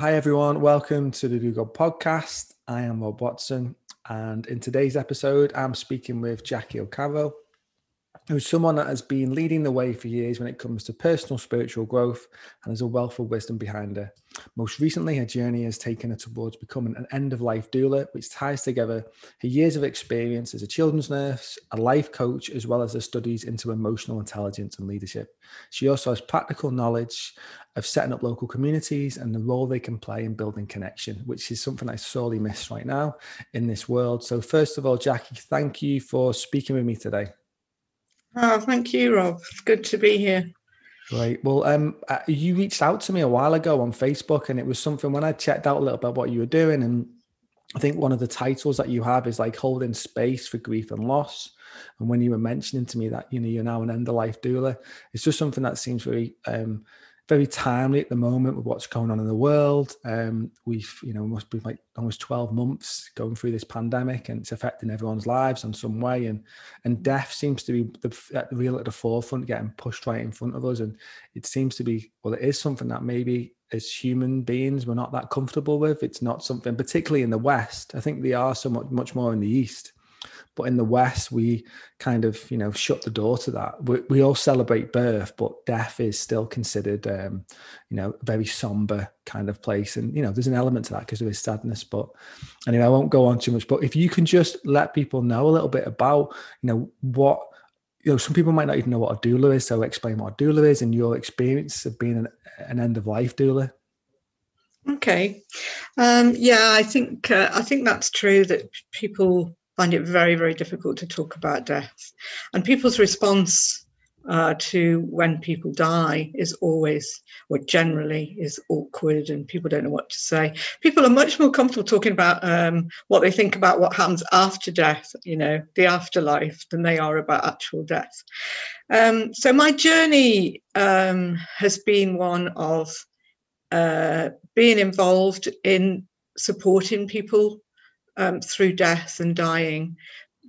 Hi, everyone. Welcome to the Google podcast. I am Rob Watson, and in today's episode, I'm speaking with Jackie O'Carroll, who's someone that has been leading the way for years when it comes to personal spiritual growth and has a wealth of wisdom behind her. Most recently, her journey has taken her towards becoming an end of life doula, which ties together her years of experience as a children's nurse, a life coach, as well as her studies into emotional intelligence and leadership. She also has practical knowledge of setting up local communities and the role they can play in building connection, which is something I sorely miss right now in this world. So, first of all, Jackie, thank you for speaking with me today. Oh, thank you, Rob. It's good to be here. Great. Well, um, uh, you reached out to me a while ago on Facebook, and it was something when I checked out a little bit what you were doing, and I think one of the titles that you have is like holding space for grief and loss. And when you were mentioning to me that you know you're now an end of life doula, it's just something that seems very um, very timely at the moment with what's going on in the world. Um, we've, you know, must be like almost 12 months going through this pandemic and it's affecting everyone's lives in some way. And and death seems to be the, at the real at the forefront, getting pushed right in front of us. And it seems to be, well, it is something that maybe as human beings we're not that comfortable with. It's not something, particularly in the West. I think they are so much, much more in the East but in the West, we kind of, you know, shut the door to that. We, we all celebrate birth, but death is still considered, um, you know, a very somber kind of place. And, you know, there's an element to that because there is sadness. But anyway, I won't go on too much. But if you can just let people know a little bit about, you know, what, you know, some people might not even know what a doula is. So explain what a doula is and your experience of being an, an end of life doula. Okay, um, yeah, I think uh, I think that's true that people find it very, very difficult to talk about death. And people's response uh, to when people die is always, or generally, is awkward and people don't know what to say. People are much more comfortable talking about um, what they think about what happens after death, you know, the afterlife, than they are about actual death. Um, so my journey um, has been one of uh, being involved in supporting people um, through death and dying,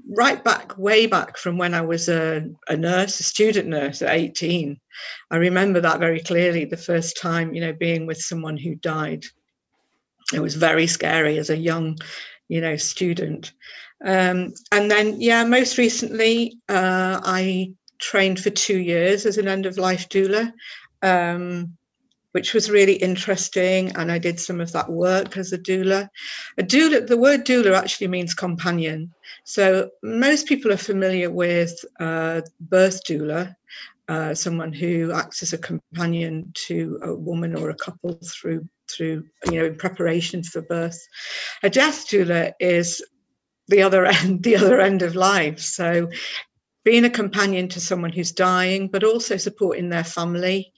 right back, way back from when I was a, a nurse, a student nurse at 18. I remember that very clearly the first time, you know, being with someone who died. It was very scary as a young, you know, student. Um, and then, yeah, most recently, uh, I trained for two years as an end of life doula. Um, which was really interesting. And I did some of that work as a doula. A doula, the word doula actually means companion. So most people are familiar with uh, birth doula, uh, someone who acts as a companion to a woman or a couple through through you know in preparation for birth. A death doula is the other end the other end of life so being a companion to someone who's dying, but also supporting their family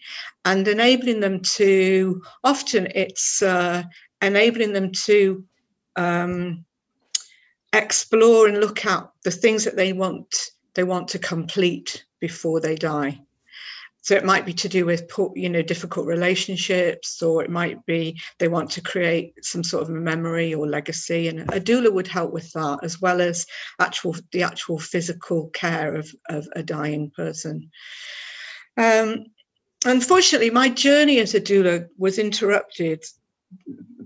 and enabling them to, often it's uh, enabling them to um, explore and look at the things that they want they want to complete before they die so it might be to do with you know difficult relationships or it might be they want to create some sort of memory or legacy and a doula would help with that as well as actual the actual physical care of, of a dying person. Um, unfortunately my journey as a doula was interrupted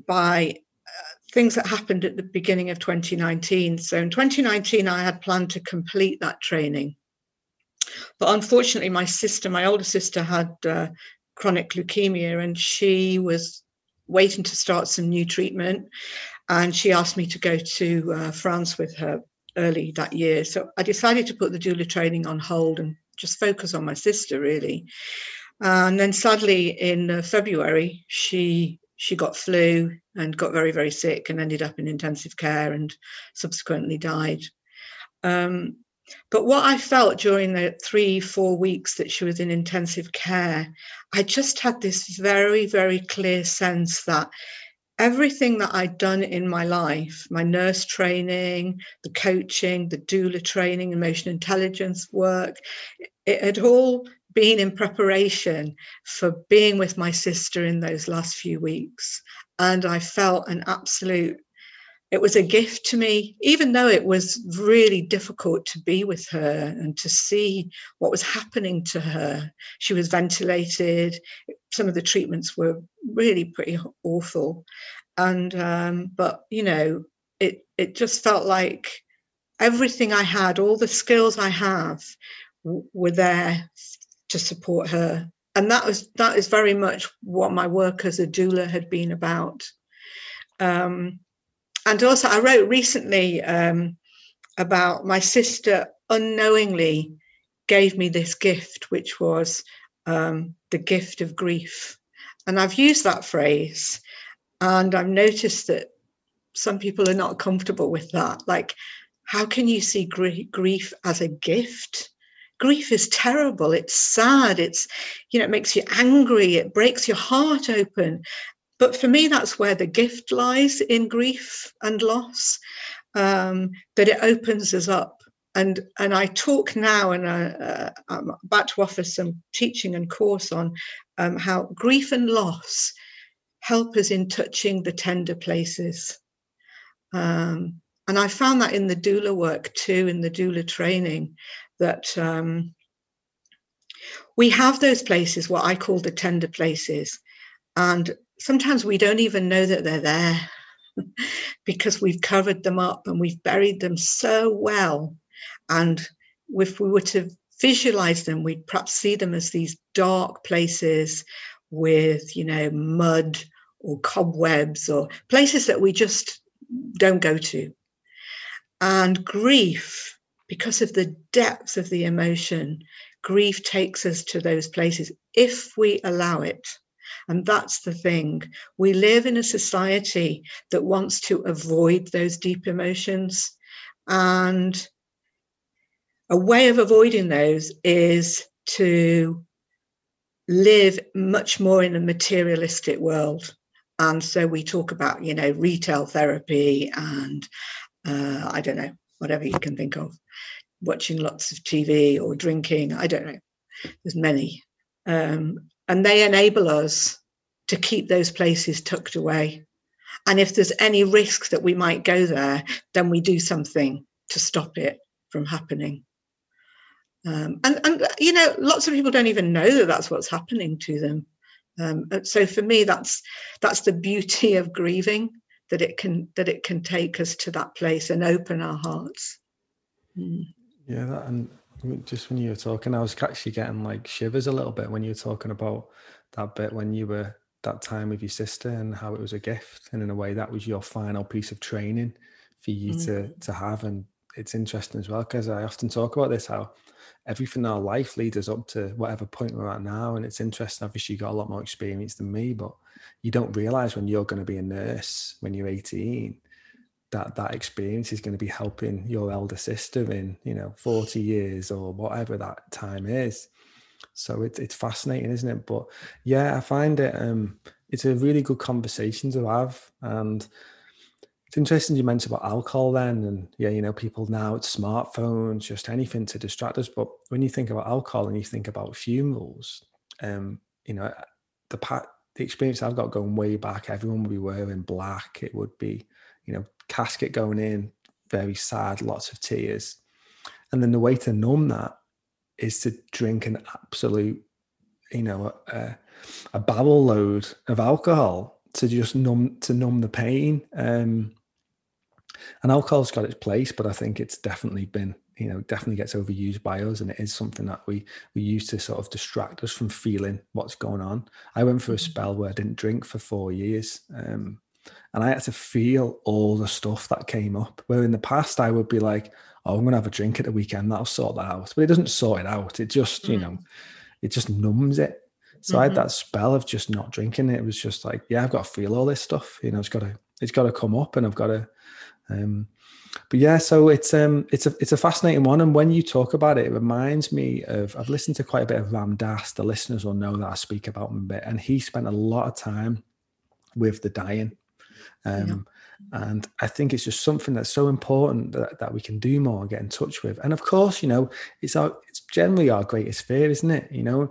by uh, things that happened at the beginning of 2019 so in 2019 i had planned to complete that training but unfortunately, my sister, my older sister, had uh, chronic leukemia and she was waiting to start some new treatment. And she asked me to go to uh, France with her early that year. So I decided to put the doula training on hold and just focus on my sister, really. And then sadly, in uh, February, she she got flu and got very very sick and ended up in intensive care and subsequently died. Um, but what I felt during the three, four weeks that she was in intensive care, I just had this very, very clear sense that everything that I'd done in my life, my nurse training, the coaching, the doula training, emotional intelligence work, it had all been in preparation for being with my sister in those last few weeks. And I felt an absolute it was a gift to me, even though it was really difficult to be with her and to see what was happening to her. She was ventilated. Some of the treatments were really pretty awful, and um, but you know, it it just felt like everything I had, all the skills I have, w- were there to support her, and that was that is very much what my work as a doula had been about. Um, and also, I wrote recently um, about my sister unknowingly gave me this gift, which was um, the gift of grief. And I've used that phrase, and I've noticed that some people are not comfortable with that. Like, how can you see gr- grief as a gift? Grief is terrible. It's sad. It's, you know, it makes you angry. It breaks your heart open. But for me, that's where the gift lies in grief and loss, um, that it opens us up. And, and I talk now, and I, uh, I'm about to offer some teaching and course on um, how grief and loss help us in touching the tender places. Um, and I found that in the doula work too, in the doula training, that um, we have those places, what I call the tender places. And sometimes we don't even know that they're there because we've covered them up and we've buried them so well. And if we were to visualize them, we'd perhaps see them as these dark places with, you know, mud or cobwebs or places that we just don't go to. And grief, because of the depth of the emotion, grief takes us to those places if we allow it. And that's the thing. We live in a society that wants to avoid those deep emotions. And a way of avoiding those is to live much more in a materialistic world. And so we talk about, you know, retail therapy and uh, I don't know, whatever you can think of, watching lots of TV or drinking. I don't know. There's many. Um, and they enable us to keep those places tucked away. And if there's any risk that we might go there, then we do something to stop it from happening. Um, and, and, you know, lots of people don't even know that that's what's happening to them. Um, so for me, that's that's the beauty of grieving that it can that it can take us to that place and open our hearts. Mm. Yeah, that, and just when you were talking, I was actually getting like shivers a little bit when you were talking about that bit when you were that time with your sister and how it was a gift, and in a way that was your final piece of training for you mm. to to have. And it's interesting as well because I often talk about this how everything in our life leads us up to whatever point we're at now. And it's interesting. Obviously, you got a lot more experience than me, but you don't realize when you're going to be a nurse when you're 18 that that experience is going to be helping your elder sister in you know 40 years or whatever that time is. So it's it's fascinating isn't it? But yeah i find it um it's a really good conversation to have. And it's interesting you mentioned about alcohol then and yeah you know people now it's smartphones just anything to distract us. But when you think about alcohol and you think about funerals um you know the part the experience i've got going way back everyone would be wearing black. It would be you know casket going in, very sad, lots of tears. And then the way to numb that is to drink an absolute, you know, a, a barrel load of alcohol to just numb to numb the pain. Um, and alcohol's got its place, but I think it's definitely been, you know, definitely gets overused by us, and it is something that we we use to sort of distract us from feeling what's going on. I went for a mm-hmm. spell where I didn't drink for four years, um, and I had to feel all the stuff that came up. Where in the past I would be like, "Oh, I'm gonna have a drink at the weekend. That'll sort that out." But it doesn't sort it out. It just, mm. you know, it just numbs it. So mm-hmm. I had mm-hmm. that spell of just not drinking. It was just like, yeah, I've got to feel all this stuff. You know, it's got to, it's got to come up, and I've got to. Um, but yeah, so it's um, it's a it's a fascinating one. And when you talk about it, it reminds me of I've listened to quite a bit of Ram Dass. The listeners will know that I speak about him a bit, and he spent a lot of time with the dying um, yeah. And I think it's just something that's so important that, that we can do more, and get in touch with. And of course, you know, it's our it's generally our greatest fear, isn't it? You know,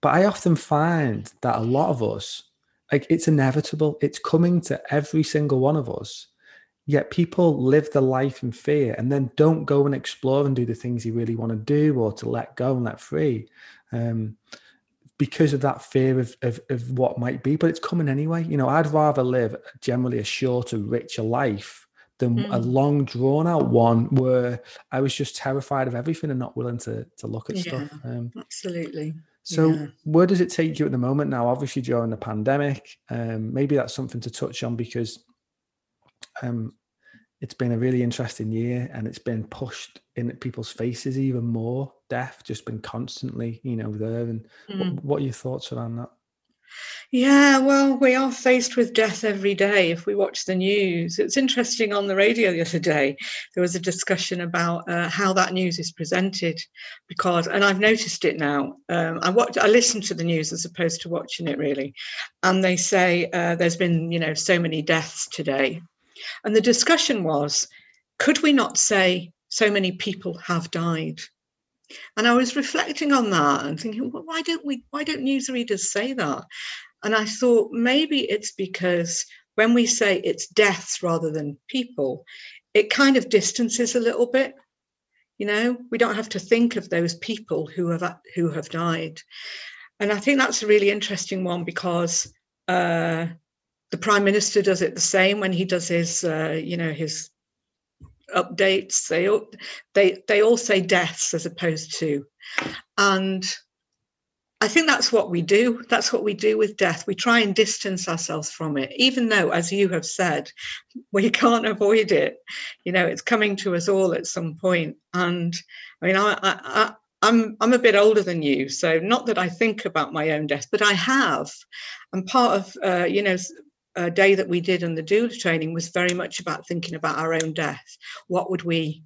but I often find that a lot of us, like it's inevitable, it's coming to every single one of us. Yet people live the life in fear and then don't go and explore and do the things you really want to do or to let go and let free. Um, because of that fear of, of, of what might be, but it's coming anyway. You know, I'd rather live generally a shorter, richer life than mm. a long drawn out one where I was just terrified of everything and not willing to to look at yeah, stuff. Um, absolutely. So yeah. where does it take you at the moment now? Obviously during the pandemic, um, maybe that's something to touch on because um, it's been a really interesting year and it's been pushed in people's faces even more. Death just been constantly, you know, there. And mm. what, what are your thoughts around that? Yeah, well, we are faced with death every day if we watch the news. It's interesting on the radio the other day, there was a discussion about uh, how that news is presented because, and I've noticed it now. Um, I watch, I listen to the news as opposed to watching it really. And they say uh, there's been, you know, so many deaths today. And the discussion was could we not say so many people have died? And I was reflecting on that and thinking, well, why don't we, why don't newsreaders say that? And I thought maybe it's because when we say it's deaths rather than people, it kind of distances a little bit. You know, we don't have to think of those people who have who have died. And I think that's a really interesting one because uh, the prime minister does it the same when he does his, uh, you know, his updates. They all, they they all say deaths as opposed to, and I think that's what we do. That's what we do with death. We try and distance ourselves from it, even though, as you have said, we can't avoid it. You know, it's coming to us all at some point. And I mean, I, I, I'm I'm a bit older than you, so not that I think about my own death, but I have. And part of uh, you know a day that we did in the doula training was very much about thinking about our own death. What would we,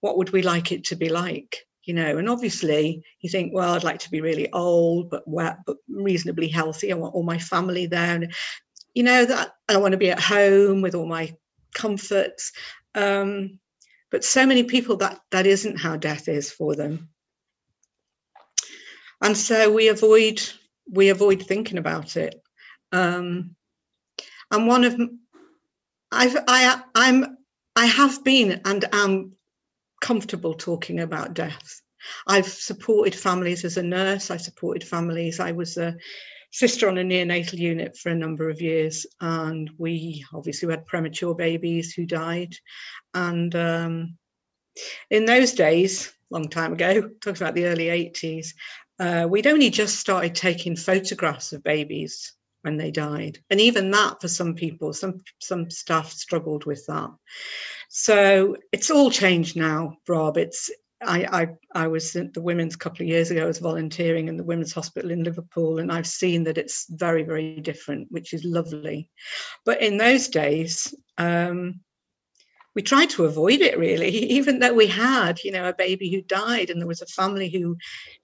what would we like it to be like? You know, and obviously you think, well, I'd like to be really old, but wet, but reasonably healthy. I want all my family there. And, you know, that I want to be at home with all my comforts. Um, but so many people that that isn't how death is for them. And so we avoid we avoid thinking about it. Um, and one of I've I I'm I have been and am comfortable talking about death. I've supported families as a nurse. I supported families. I was a sister on a neonatal unit for a number of years, and we obviously had premature babies who died. And um, in those days, long time ago, talking about the early 80s, uh, we'd only just started taking photographs of babies when they died and even that for some people some some staff struggled with that so it's all changed now rob it's I, I, I was at the women's couple of years ago. I was volunteering in the women's hospital in Liverpool, and I've seen that it's very, very different, which is lovely. But in those days, um, we tried to avoid it really. Even though we had you know a baby who died and there was a family who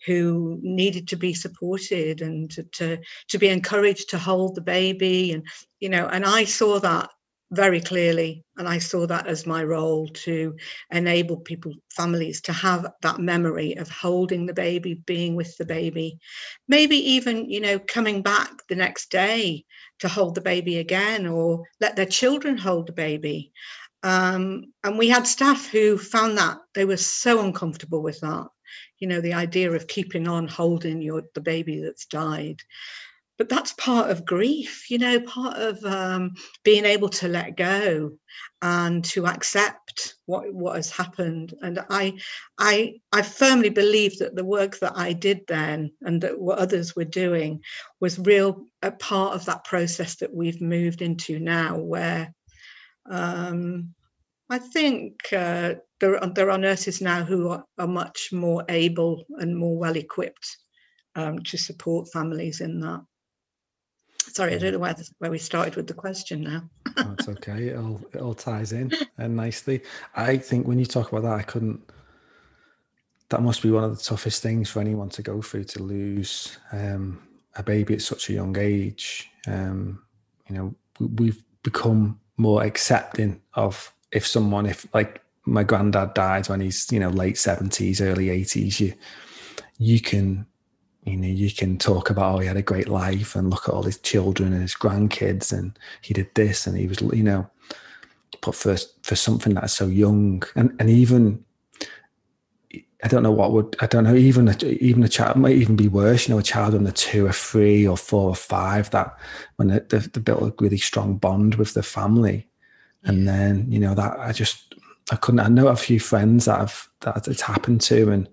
who needed to be supported and to to, to be encouraged to hold the baby and you know and i saw that very clearly and i saw that as my role to enable people families to have that memory of holding the baby being with the baby. Maybe even you know coming back the next day to hold the baby again or let their children hold the baby um, and we had staff who found that they were so uncomfortable with that. You know, the idea of keeping on holding your the baby that's died. But that's part of grief, you know, part of um, being able to let go and to accept what what has happened. And I, I, I firmly believe that the work that I did then and that what others were doing was real a part of that process that we've moved into now, where um, I think uh, there, are, there are nurses now who are, are much more able and more well equipped um, to support families in that. Sorry, I don't know where, where we started with the question now. That's okay. It all, it all ties in and nicely. I think when you talk about that, I couldn't. That must be one of the toughest things for anyone to go through to lose um, a baby at such a young age. Um, you know, we've become more accepting of if someone if like my granddad died when he's you know late 70s early 80s you you can you know you can talk about oh he had a great life and look at all his children and his grandkids and he did this and he was you know but for for something that's so young and and even I don't know what would I don't know even a, even a child might even be worse. You know, a child under two or three or four or five that when they, they, they built a really strong bond with the family, and then you know that I just I couldn't. I know a few friends that have that it's happened to, and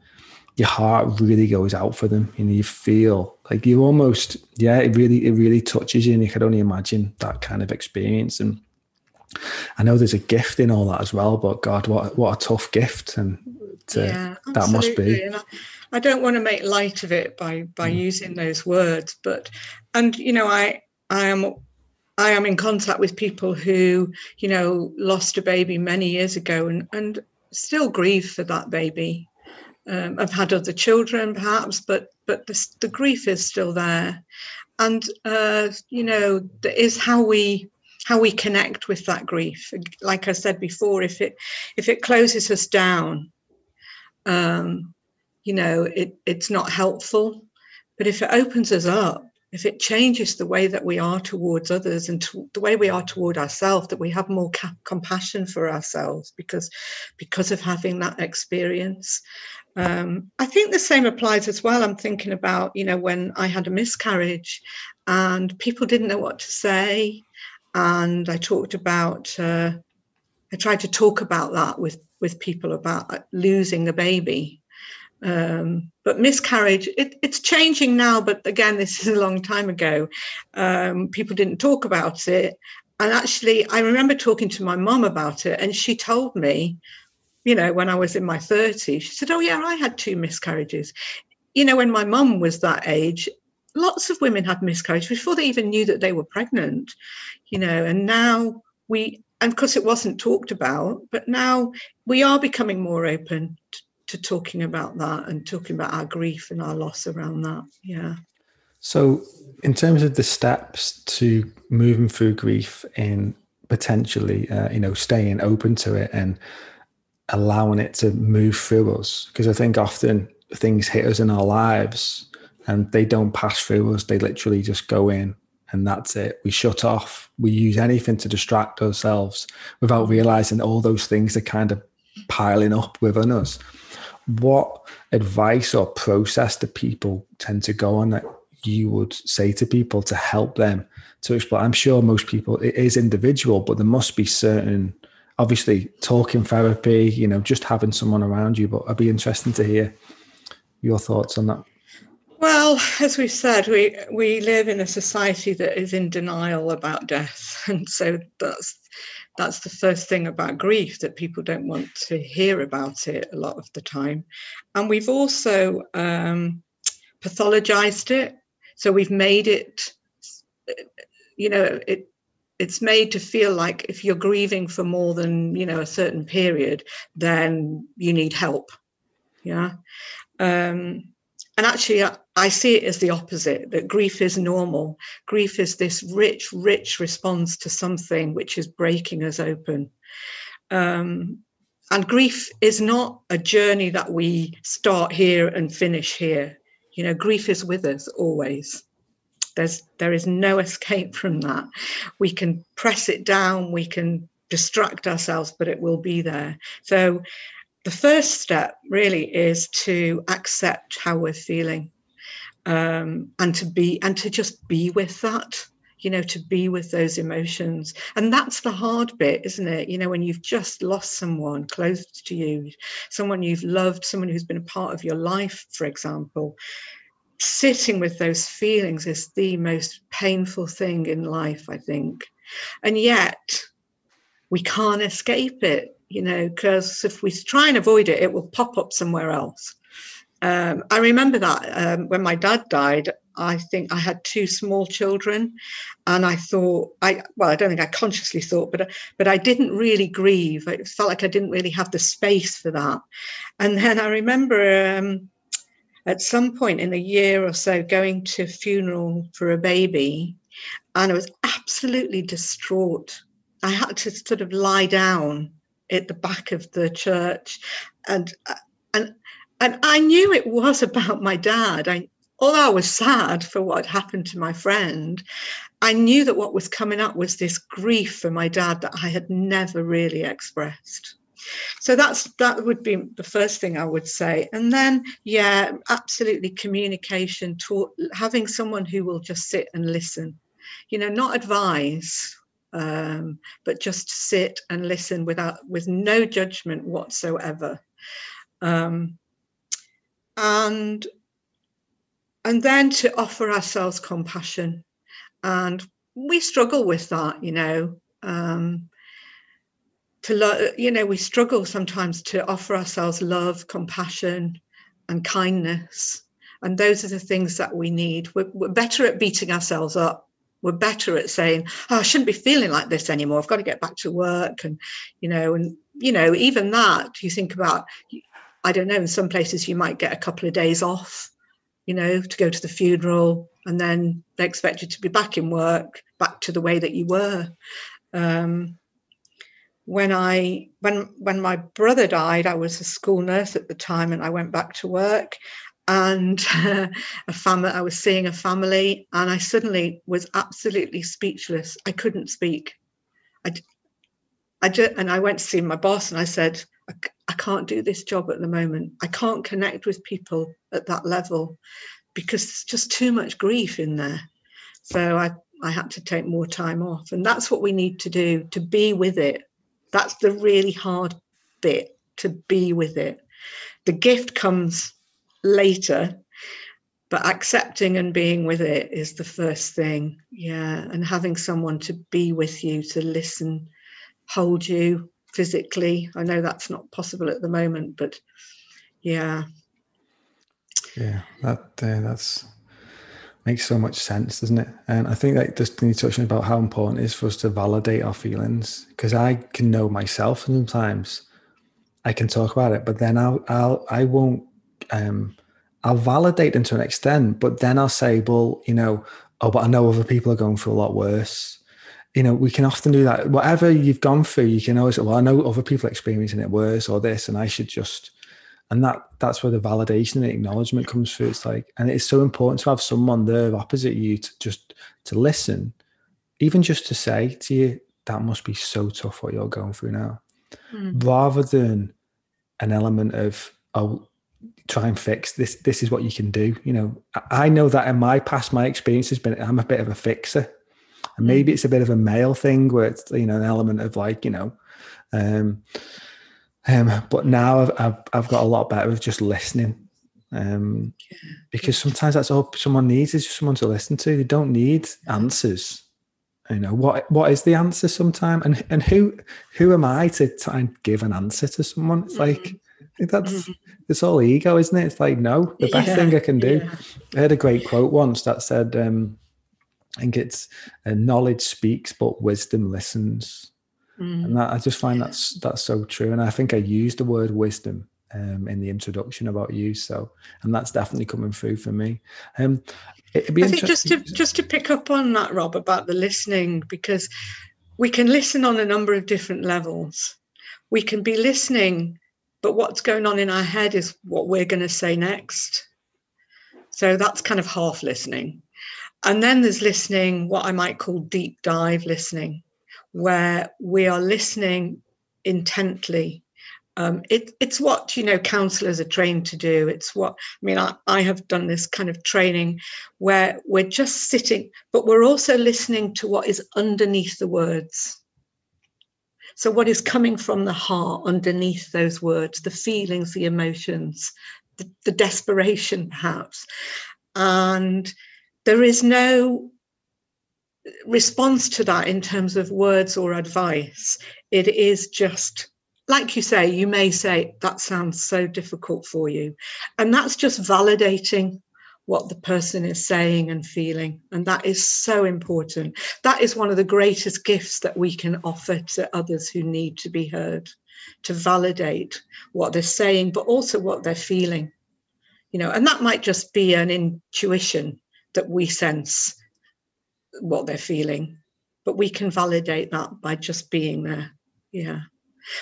your heart really goes out for them. You know, you feel like you almost yeah, it really it really touches you, and you could only imagine that kind of experience and. I know there's a gift in all that as well, but God, what what a tough gift, and to, yeah, that must be. I, I, don't want to make light of it by by mm. using those words, but and you know, I I am I am in contact with people who you know lost a baby many years ago and and still grieve for that baby. Um, I've had other children, perhaps, but but the, the grief is still there, and uh, you know, there is how we how we connect with that grief. Like I said before, if it if it closes us down, um, you know, it, it's not helpful. But if it opens us up, if it changes the way that we are towards others and to, the way we are toward ourselves, that we have more ca- compassion for ourselves because because of having that experience. Um, I think the same applies as well. I'm thinking about you know when I had a miscarriage, and people didn't know what to say, and I talked about. Uh, I tried to talk about that with with people about losing a baby. Um, but miscarriage, it, it's changing now. But again, this is a long time ago. Um, people didn't talk about it. And actually, I remember talking to my mom about it, and she told me, you know, when I was in my 30s, she said, Oh, yeah, I had two miscarriages. You know, when my mum was that age, lots of women had miscarriages before they even knew that they were pregnant, you know, and now we and because it wasn't talked about, but now we are becoming more open to, to talking about that and talking about our grief and our loss around that. Yeah. So, in terms of the steps to moving through grief and potentially, uh, you know, staying open to it and allowing it to move through us, because I think often things hit us in our lives and they don't pass through us; they literally just go in and that's it. We shut off. We use anything to distract ourselves without realizing all those things are kind of piling up within us. What advice or process do people tend to go on that you would say to people to help them to explore? I'm sure most people, it is individual, but there must be certain, obviously, talking therapy, you know, just having someone around you. But I'd be interested to hear your thoughts on that. Well, as we've said, we we live in a society that is in denial about death, and so that's that's the first thing about grief that people don't want to hear about it a lot of the time, and we've also um, pathologized it. So we've made it, you know, it it's made to feel like if you're grieving for more than you know a certain period, then you need help. Yeah. Um, and actually, I see it as the opposite that grief is normal. Grief is this rich, rich response to something which is breaking us open. Um, and grief is not a journey that we start here and finish here. You know, grief is with us always. There's there is no escape from that. We can press it down, we can distract ourselves, but it will be there. So the first step really is to accept how we're feeling um, and to be and to just be with that you know to be with those emotions. And that's the hard bit isn't it? You know when you've just lost someone close to you someone you've loved someone who's been a part of your life for example sitting with those feelings is the most painful thing in life i think. And yet we can't escape it you know, because if we try and avoid it, it will pop up somewhere else. Um, I remember that um, when my dad died, I think I had two small children, and I thought I well, I don't think I consciously thought, but but I didn't really grieve. I felt like I didn't really have the space for that. And then I remember um, at some point in a year or so going to a funeral for a baby, and I was absolutely distraught. I had to sort of lie down at the back of the church, and and and I knew it was about my dad. I although I was sad for what had happened to my friend, I knew that what was coming up was this grief for my dad that I had never really expressed. So that's that would be the first thing I would say. And then, yeah, absolutely communication, talk, having someone who will just sit and listen, you know, not advise, um, but just sit and listen without with no judgment whatsoever. Um, and and then to offer ourselves compassion. And we struggle with that you know um, to lo- you know we struggle sometimes to offer ourselves love compassion and kindness. And those are the things that we need. We're, we're better at beating ourselves up we're better at saying oh i shouldn't be feeling like this anymore i've got to get back to work and you know and you know even that you think about i don't know in some places you might get a couple of days off you know to go to the funeral and then they expect you to be back in work, back to the way that you were. Um, when I when when my brother died, I was a school nurse at the time, and I went back to work. And uh, a family, I was seeing a family, and I suddenly was absolutely speechless. I couldn't speak. I, I just, and I went to see my boss, and I said, I, I can't do this job at the moment. I can't connect with people at that level because there's just too much grief in there. So I, I had to take more time off. And that's what we need to do to be with it. That's the really hard bit to be with it. The gift comes later, but accepting and being with it is the first thing. Yeah. And having someone to be with you, to listen, hold you physically. I know that's not possible at the moment, but yeah, yeah, that uh, that's makes so much sense, doesn't it? And I think that just need touching about how important it is for us to validate our feelings because I can know myself sometimes. I can talk about it, but then I'll I'll I won't um I'll validate them to an extent, but then I'll say, well, you know, oh, but I know other people are going through a lot worse. You know, we can often do that. Whatever you've gone through, you can always, well, I know other people experiencing it worse or this, and I should just and that that's where the validation and the acknowledgement comes through it's like and it's so important to have someone there opposite you to just to listen even just to say to you that must be so tough what you're going through now mm. rather than an element of oh try and fix this this is what you can do you know i know that in my past my experience has been i'm a bit of a fixer and hmm. maybe it's a bit of a male thing where it's you know an element of like you know um um, but now I've, I've, I've got a lot better with just listening. Um, because sometimes that's all someone needs is just someone to listen to. They don't need answers. You know what? What is the answer? Sometime, and and who who am I to try and give an answer to someone? It's like mm-hmm. That's mm-hmm. it's all ego, isn't it? It's like no, the best yeah, thing I can do. Yeah. I heard a great quote once that said, um, "I think it's uh, knowledge speaks, but wisdom listens." Mm. And that, I just find that's that's so true. And I think I used the word wisdom um, in the introduction about you. So, and that's definitely coming through for me. Um, it'd be I think just to just to pick up on that, Rob, about the listening, because we can listen on a number of different levels. We can be listening, but what's going on in our head is what we're going to say next. So that's kind of half listening. And then there's listening, what I might call deep dive listening, where we are listening intently. Um, it, it's what you know counselors are trained to do. It's what I mean. I, I have done this kind of training where we're just sitting, but we're also listening to what is underneath the words. So, what is coming from the heart underneath those words, the feelings, the emotions, the, the desperation, perhaps. And there is no response to that in terms of words or advice, it is just like you say, you may say, that sounds so difficult for you. And that's just validating what the person is saying and feeling. And that is so important. That is one of the greatest gifts that we can offer to others who need to be heard, to validate what they're saying, but also what they're feeling. You know, and that might just be an intuition that we sense what they're feeling but we can validate that by just being there yeah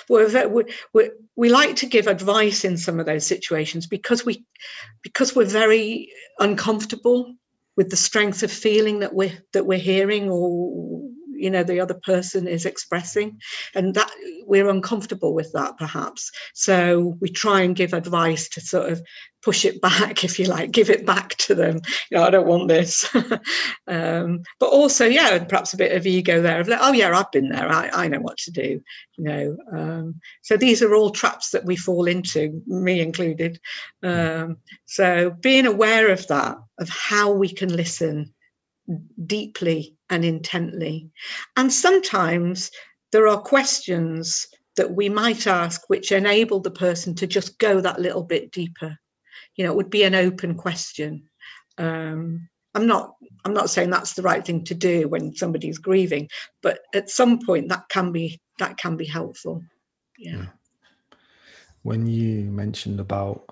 we're, we we we like to give advice in some of those situations because we because we're very uncomfortable with the strength of feeling that we're that we're hearing or you know the other person is expressing. And that we're uncomfortable with that perhaps. So we try and give advice to sort of push it back if you like give it back to them. You know i don't want this. Um, but also yeah perhaps a bit of ego there of like oh yeah i've been there. I, I know what to do you know. Um, so these are all traps that we fall into me included. Um, so being aware of that of how we can listen deeply and intently. And sometimes there are questions that we might ask which enable the person to just go that little bit deeper. You know, it would be an open question. Um, I'm not I'm not saying that's the right thing to do when somebody's grieving, but at some point that can be that can be helpful. Yeah. yeah. When you mentioned about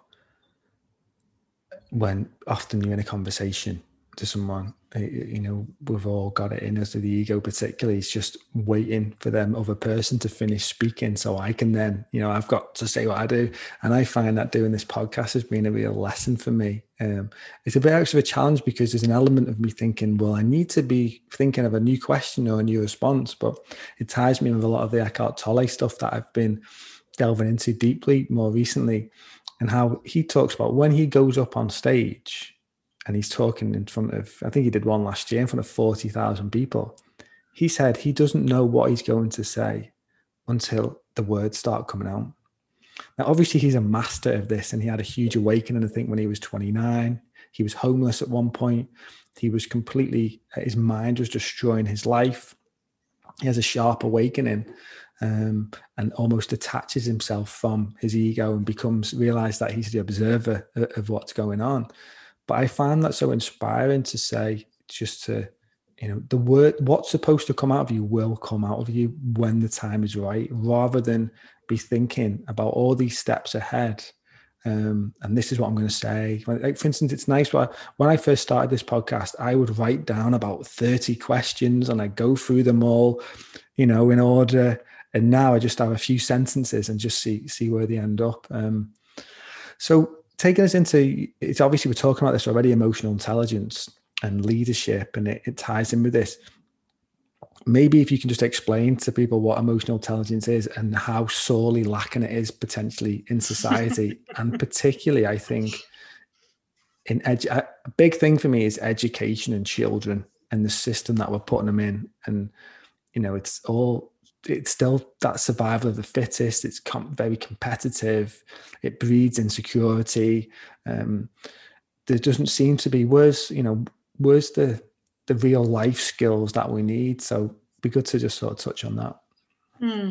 when often you're in a conversation to someone you know we've all got it in us the ego particularly it's just waiting for them other person to finish speaking so i can then you know i've got to say what i do. And i find that doing this podcast has been a real lesson for me. Um, it's a bit of a challenge because there's an element of me thinking well i need to be thinking of a new question or a new response but it ties me with a lot of the eckhart tolle stuff that i've been delving into deeply more recently and how he talks about when he goes up on stage and he's talking in front of, I think he did one last year in front of 40,000 people. He said he doesn't know what he's going to say until the words start coming out. Now, obviously, he's a master of this, and he had a huge awakening, I think, when he was 29. He was homeless at one point. He was completely, his mind was destroying his life. He has a sharp awakening um, and almost detaches himself from his ego and becomes, realized that he's the observer of what's going on. But I find that so inspiring to say, just to, you know, the word, what's supposed to come out of you will come out of you when the time is right, rather than be thinking about all these steps ahead. Um, and this is what I'm going to say. Like, for instance, it's nice. But when I first started this podcast, I would write down about 30 questions and I go through them all, you know, in order. And now I just have a few sentences and just see see where they end up. Um, so taking us into it's obviously we're talking about this already emotional intelligence and leadership and it, it ties in with this. Maybe if you can just explain to people what emotional intelligence is and how sorely lacking it is potentially in society. And particularly i think in edu- a big thing for me is education and children and the system that we're putting them in. And you know it's all it's still that survival of the fittest. It's com- very competitive. It breeds insecurity. Um, there doesn't seem to be. Where's you know where's the the real life skills that we need? So be good to just sort of touch on that. Hmm.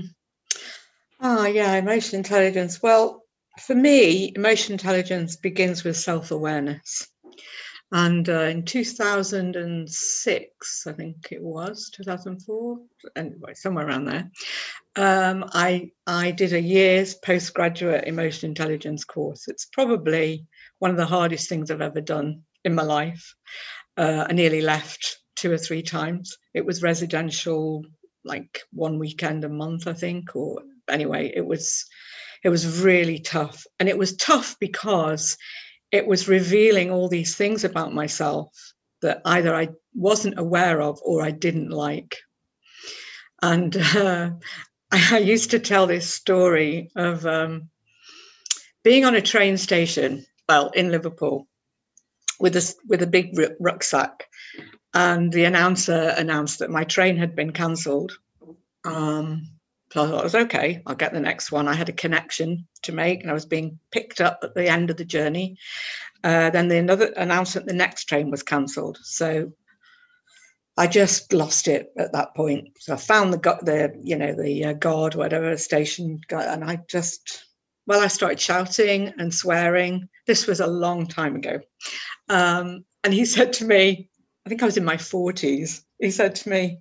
Oh yeah, emotional intelligence. Well, for me, emotional intelligence begins with self awareness. And uh, in 2006, I think it was 2004, anyway, somewhere around there, um, I I did a year's postgraduate emotional intelligence course. It's probably one of the hardest things I've ever done in my life. Uh, I nearly left two or three times. It was residential, like one weekend a month, I think, or anyway, it was it was really tough, and it was tough because it was revealing all these things about myself that either I wasn't aware of or I didn't like. And uh, I, used to tell this story of um, being on a train station, well, in Liverpool, with a with a big rucksack, and the announcer announced that my train had been cancelled. Um, so I thought it was okay. I'll get the next one. I had a connection to make, and I was being picked up at the end of the journey. Uh, then the another announcement, the next train was cancelled. So I just lost it at that point. So I found the the you know the uh, guard, whatever station, and I just well, I started shouting and swearing. This was a long time ago, um, and he said to me, I think I was in my forties. He said to me,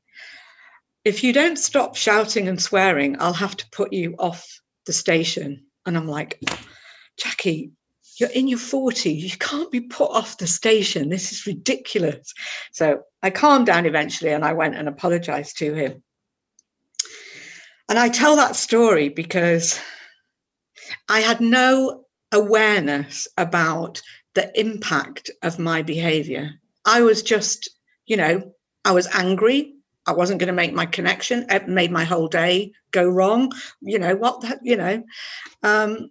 if you don't stop shouting and swearing, I'll have to put you off the station. And I'm like, Jackie, you're in your 40s. You can't be put off the station. This is ridiculous. So I calmed down eventually and I went and apologized to him. And I tell that story because I had no awareness about the impact of my behavior. I was just, you know, I was angry. I wasn't going to make my connection. It made my whole day go wrong. You know what? That, you know, um,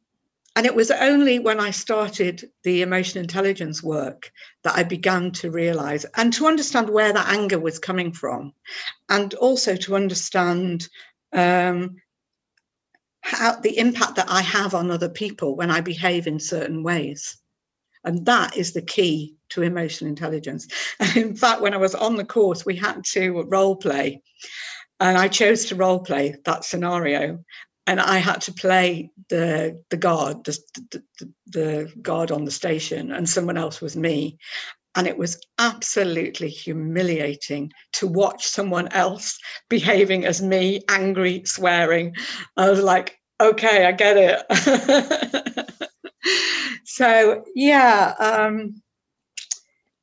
and it was only when I started the emotional intelligence work that I began to realize and to understand where that anger was coming from, and also to understand um, how the impact that I have on other people when I behave in certain ways. And that is the key to emotional intelligence. And in fact, when I was on the course, we had to role play. And I chose to role play that scenario. And I had to play the the guard, the, the, the guard on the station, and someone else was me. And it was absolutely humiliating to watch someone else behaving as me, angry, swearing. I was like, okay, I get it. so, yeah, um,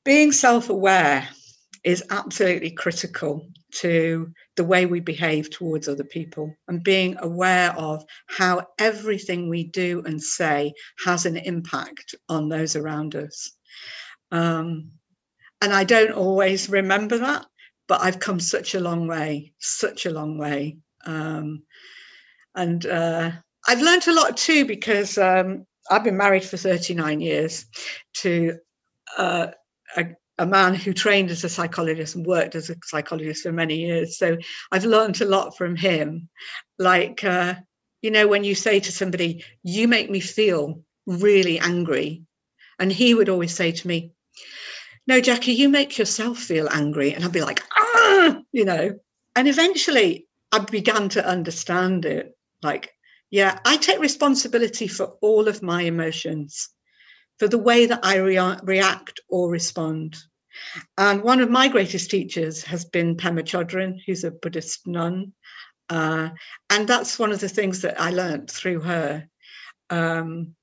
being self aware is absolutely critical to the way we behave towards other people and being aware of how everything we do and say has an impact on those around us. Um, and I don't always remember that, but I've come such a long way, such a long way. Um, and uh, I've learned a lot too because um, I've been married for 39 years to uh, a, a, man who trained as a psychologist and worked as a psychologist for many years. So I've learned a lot from him. Like, uh, you know, when you say to somebody, you make me feel really angry. And he would always say to me, no, Jackie, you make yourself feel angry. And I'd be like, ah, you know. And eventually I began to understand it. Like, yeah, I take responsibility for all of my emotions, for the way that I rea- react or respond. And one of my greatest teachers has been Pema Chodron, who's a Buddhist nun. Uh, and that's one of the things that I learned through her. Um,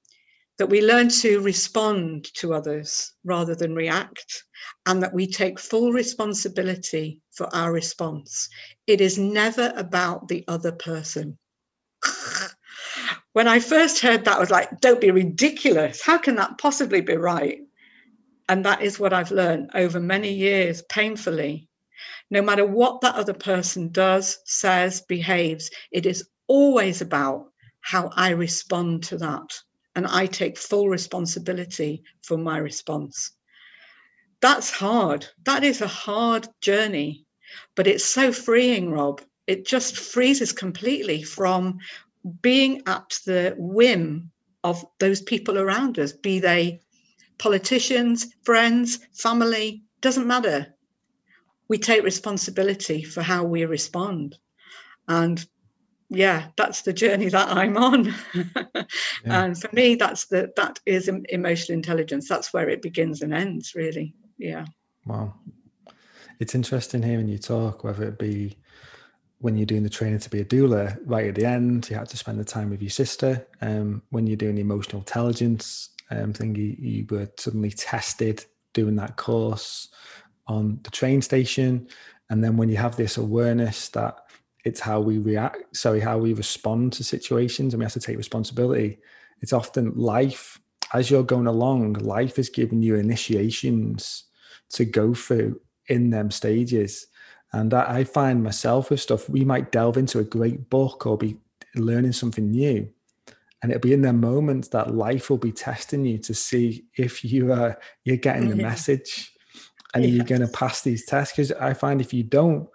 that we learn to respond to others rather than react, and that we take full responsibility for our response. It is never about the other person. When I first heard that, I was like, don't be ridiculous. How can that possibly be right? And that is what I've learned over many years, painfully. No matter what that other person does, says, behaves, it is always about how I respond to that and I take full responsibility for my response. That's hard. That is a hard journey, but it's so freeing, Rob. It just frees us completely from being at the whim of those people around us, be they politicians, friends, family, doesn't matter. We take responsibility for how we respond. And yeah that's the journey that i'm on yeah. and for me that's the that is emotional intelligence that's where it begins and ends really yeah wow it's interesting hearing you talk whether it be when you're doing the training to be a doula right at the end you had to spend the time with your sister. Um, when you're doing the emotional intelligence um, thing you, you were suddenly tested doing that course on the train station. And then when you have this awareness that it's how we react sorry how we respond to situations and we have to take responsibility it's often life as you're going along life is giving you initiations to go through in them stages and I, I find myself with stuff we might delve into a great book or be learning something new and it'll be in them moments that life will be testing you to see if you are you're getting the message and yes. you're going to pass these tests because i find if you don't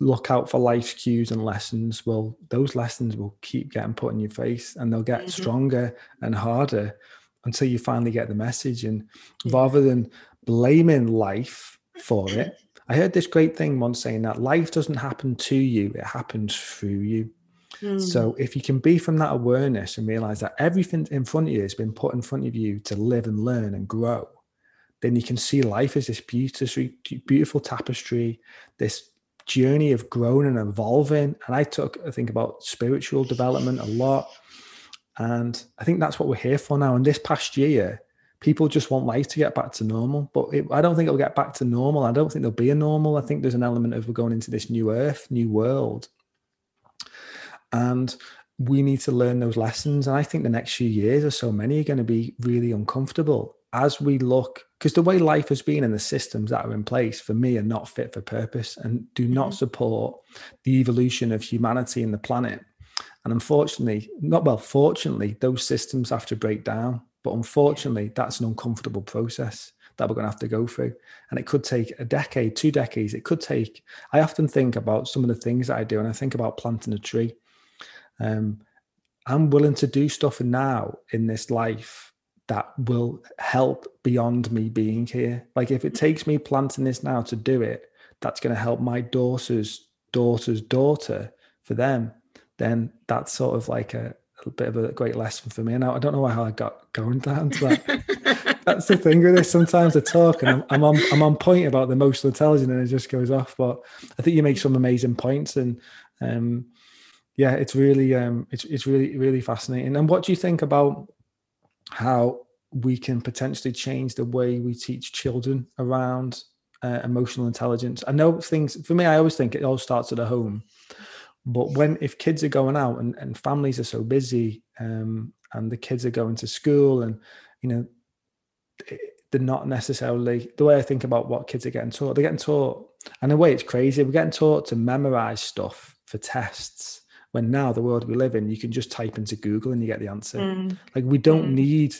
look out for life's cues and lessons, well, those lessons will keep getting put in your face and they'll get mm-hmm. stronger and harder until you finally get the message. And yeah. rather than blaming life for it, I heard this great thing once saying that life doesn't happen to you, it happens through you. Mm. So if you can be from that awareness and realize that everything in front of you has been put in front of you to live and learn and grow, then you can see life as this beautiful, beautiful tapestry, this journey of growing and evolving. And I took, I think, about spiritual development a lot. And I think that's what we're here for now. And this past year, people just want life to get back to normal. But it, I don't think it'll get back to normal. I don't think there'll be a normal. I think there's an element of we're going into this new earth, new world. And we need to learn those lessons. And I think the next few years or so many are going to be really uncomfortable as we look, because the way life has been and the systems that are in place for me are not fit for purpose and do not mm-hmm. support the evolution of humanity and the planet. And unfortunately, not well, fortunately, those systems have to break down. But unfortunately, that's an uncomfortable process that we're going to have to go through. And it could take a decade, two decades. It could take, I often think about some of the things that I do, and I think about planting a tree. Um, I'm willing to do stuff now in this life that will help beyond me being here. Like if it takes me planting this now to do it, that's going to help my daughter's daughter's daughter for them, then that's sort of like a, a bit of a great lesson for me. And I, I don't know how I got going down to that. that's the thing with this. Sometimes I talk and I'm, I'm, on I'm on point about the emotional intelligence and it just goes off. But I think you make some amazing points and um, yeah, it's really um, it's it's really really fascinating. And what do you think about how we can potentially change the way we teach children around uh, emotional intelligence? I know things for me. I always think it all starts at the home, but when if kids are going out and, and families are so busy um, and the kids are going to school and you know they're not necessarily the way I think about what kids are getting taught. They're getting taught, and in a way, it's crazy. We're getting taught to memorize stuff for tests when now the world we live in, you can just type into Google and you get the answer. Mm. Like we don't mm. need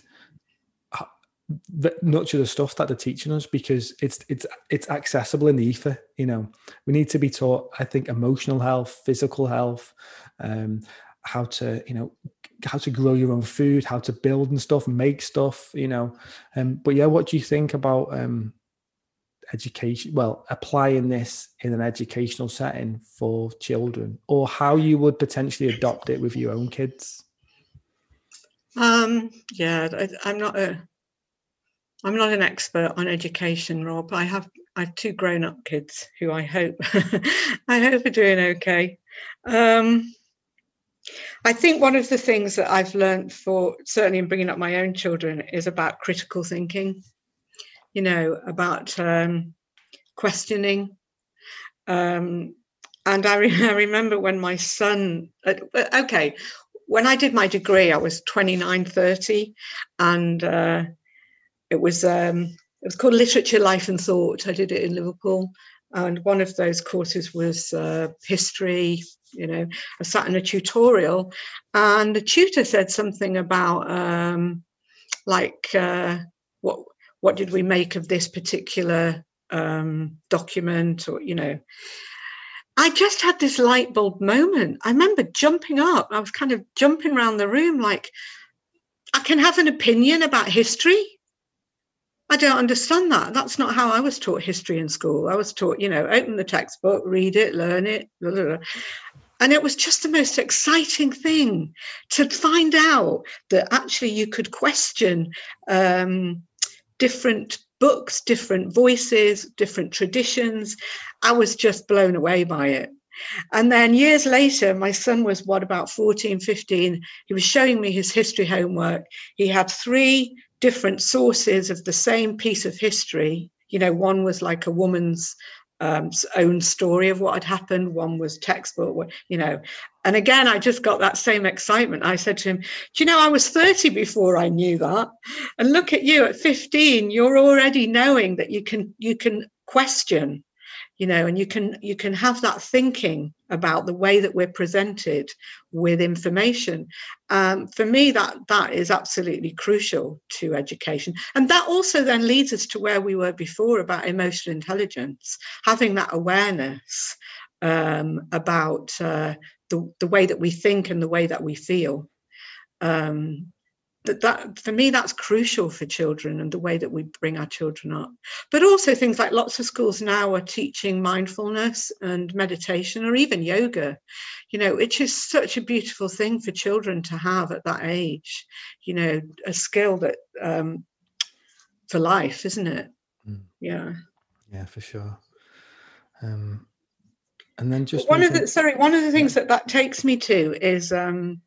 much of the stuff that they're teaching us because it's it's it's accessible in the ether. You know, we need to be taught. I think emotional health, physical health, um, how to you know how to grow your own food, how to build and stuff, make stuff. You know, um, but yeah, what do you think about um, education well applying this in an educational setting for children or how you would potentially adopt it with your own kids um yeah I, i'm not a i'm not an expert on education rob i have i have two grown-up kids who i hope i hope are doing okay um I think one of the things that I've learned for certainly in bringing up my own children is about critical thinking you know, about um, questioning. Um, and I, re- I, remember when my son, uh, okay, when I did my degree, I was 29, 30, and uh, it was um, it was called Literature, Life and Thought. I did it in Liverpool, and one of those courses was uh, history. You know, I sat in a tutorial, and the tutor said something about um, like uh, what what did we make of this particular um, document or you know. I just had this light bulb moment. I remember jumping up. I was kind of jumping around the room like i can have an opinion about history i don't understand that that's not how i was taught history in school i was taught you know open the textbook read it learn it blah, blah, blah. And it was just the most exciting thing to find out that actually you could question um, different books, different voices, different traditions. I was just blown away by it. And then years later, my son was what about 14, 15. He was showing me his history homework. He had three different sources of the same piece of history. You know, one was like a woman's um, own story of what had happened. One was textbook, you know. And again, I just got that same excitement. I said to him, Do you know, I was 30 before I knew that. And look at you at 15, you're already knowing that you can you can question you know and you can you can have that thinking about the way that we're presented with information. Um, for me that that is absolutely crucial to education. And that also then leads us to where we were before about emotional intelligence having that awareness um, about uh, the, the way that we think and the way that we feel. Um, that, that for me that's crucial for children and the way that we bring our children up. But also things like lots of schools now are teaching mindfulness and meditation or even yoga. You know which is such a beautiful thing for children to have at that age you know a skill that um for life isn't it? Mm. yeah. Yeah for sure. Um and then just one moving... of the sorry one of the things that that takes me to is um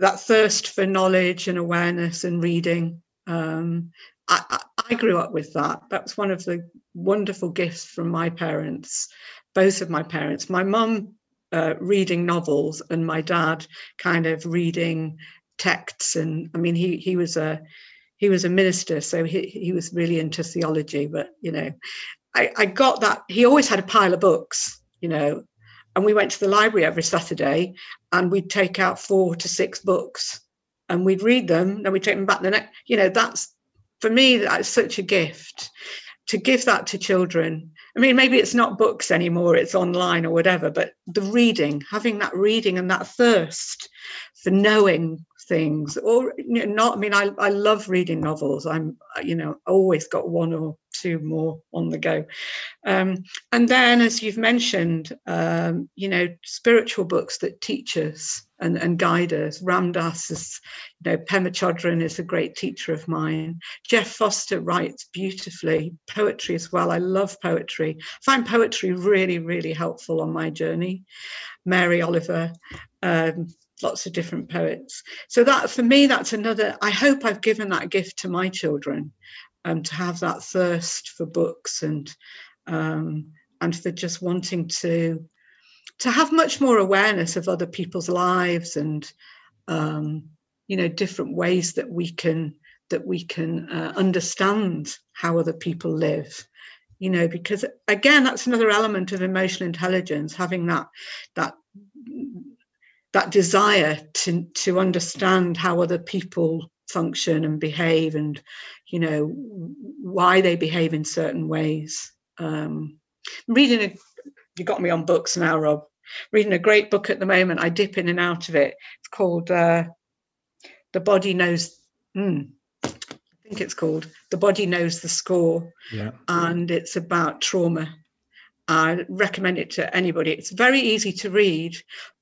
that thirst for knowledge and awareness and reading. Um, I, I, grew up with that. That's one of the wonderful gifts from my parents, both of my parents. My mum uh, reading novels, and my dad kind of reading texts. And I mean, he he was a he was a minister, so he, he was really into theology. But you know, I, I got that. He always had a pile of books, you know, and we went to the library every Saturday, and we'd take out four to six books, and we'd read them, then we'd take them back the next. You know, that's for me. That's such a gift to give that to children. I mean, maybe it's not books anymore; it's online or whatever. But the reading, having that reading and that thirst for knowing things or you know, not i mean I, I love reading novels i'm you know always got one or two more on the go. Um, and then as you've mentioned um, you know spiritual books that teach us and, and guide us. Ram dass is you know pema chodron is a great teacher of mine. Jeff foster writes beautifully poetry as well. I love poetry. I find poetry really really helpful on my journey. Mary oliver um, lots of different poets. So that for me, that's another. I hope I've given that gift to my children, um, to have that thirst for books and um, and for just wanting to to have much more awareness of other people's lives and um, you know different ways that we can that we can uh, understand how other people live you know because again that's another element of emotional intelligence having that that that desire to to understand how other people function and behave and you know why they behave in certain ways. Um reading a you got me on books now rob. Reading a great book at the moment. I dip in and out of it. It's called uh the body knows mm, i think it's called the body knows the score. Yeah. And it's about trauma. I recommend it to anybody. It's very easy to read,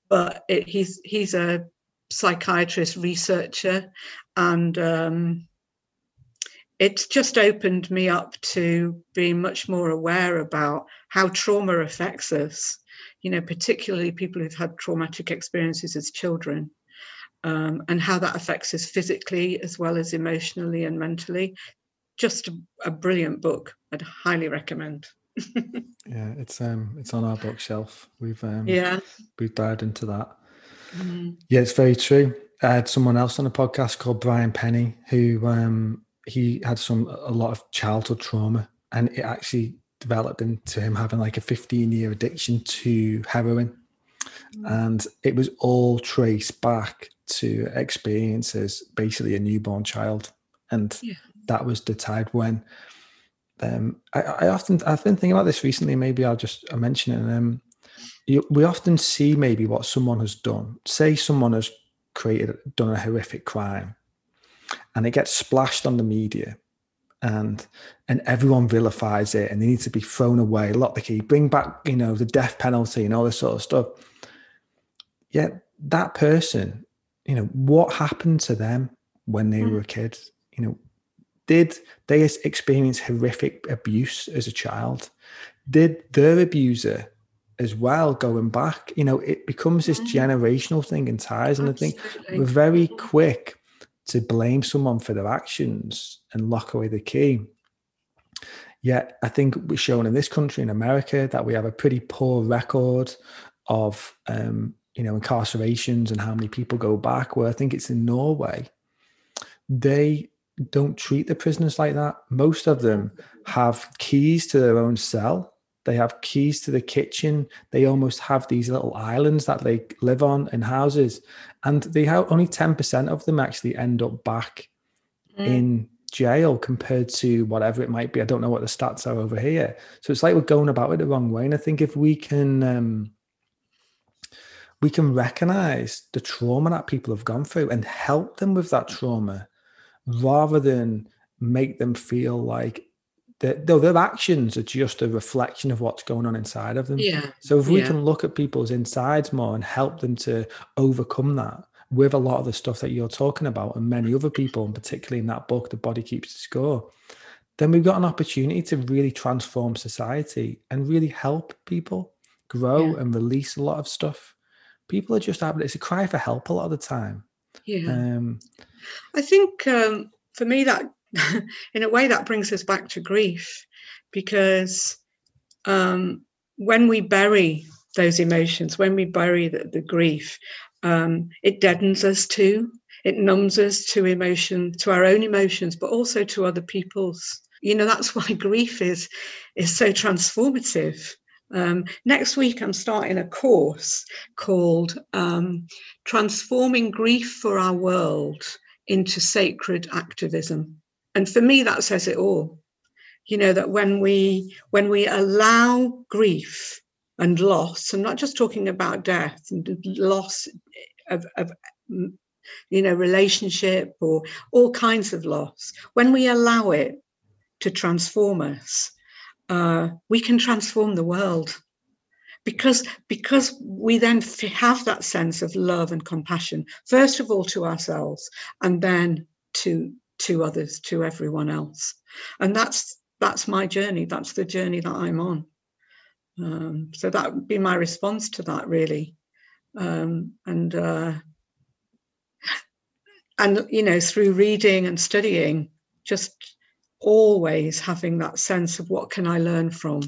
but it, he's he's a psychiatrist researcher, and um, it's just opened me up to being much more aware about how trauma affects us. You know, particularly people who've had traumatic experiences as children. Um, and how that affects us physically as well as emotionally and mentally. Just a, a brilliant book. I'd highly recommend. yeah, it's um it's on our bookshelf. We've um yeah we've dived into that. Mm. Yeah, it's very true. I had someone else on a podcast called Brian Penny who um he had some a lot of childhood trauma and it actually developed into him having like a 15 year addiction to heroin. Mm. And it was all traced back to experiences basically a newborn child. And yeah. that was the time when um, I, I, often I've been thinking about this recently. Maybe I'll just I'll mention it. Um, you, we often see maybe what someone has done. Say someone has created done a horrific crime, and it gets splashed on the media, and and everyone vilifies it, and they need to be thrown away, lock the key, bring back you know the death penalty and all this sort of stuff. Yet that person, you know, what happened to them when they mm. were a kid? You know, did they experience horrific abuse as a child? Did their abuser as well going back? You know, it becomes this mm-hmm. generational thing in ties. And I think we're very quick to blame someone for their actions and lock away the key. Yet I think we're shown in this country, in America, that we have a pretty poor record of um, you know, incarcerations and how many people go back. Where I think it's in Norway, they don't treat the prisoners like that. Most of them have keys to their own cell. They have keys to the kitchen. They almost have these little islands that they live on in houses. And they have only 10% of them actually end up back mm. in jail compared to whatever it might be. I don't know what the stats are over here. So it's like we're going about it the wrong way. And I think if we can um, we can recognize the trauma that people have gone through and help them with that trauma rather than make them feel like that though their actions are just a reflection of what's going on inside of them. Yeah. So if we yeah. can look at people's insides more and help them to overcome that with a lot of the stuff that you're talking about and many other people, and particularly in that book, The Body Keeps the Score, then we've got an opportunity to really transform society and really help people grow yeah. and release a lot of stuff. People are just having it's a cry for help a lot of the time. Yeah. Um, I think um, for me that in a way that brings us back to grief because um, when we bury those emotions, when we bury the, the grief, um, it deadens us too. it numbs us to emotion, to our own emotions, but also to other people's. You know, that's why grief is is so transformative. Um, next week, I'm starting a course called um, Transforming Grief for Our World into Sacred Activism. And for me, that says it all. You know, that when we when we allow grief and loss, I'm not just talking about death and loss of, of you know, relationship or all kinds of loss, when we allow it to transform us, uh, we can transform the world because because we then have that sense of love and compassion first of all to ourselves and then to to others to everyone else. And that's that's my journey. That's the journey that i'm on. Um, so that would be my response to that really. Um, and uh, and you know through reading and studying just always having that sense of what can i learn from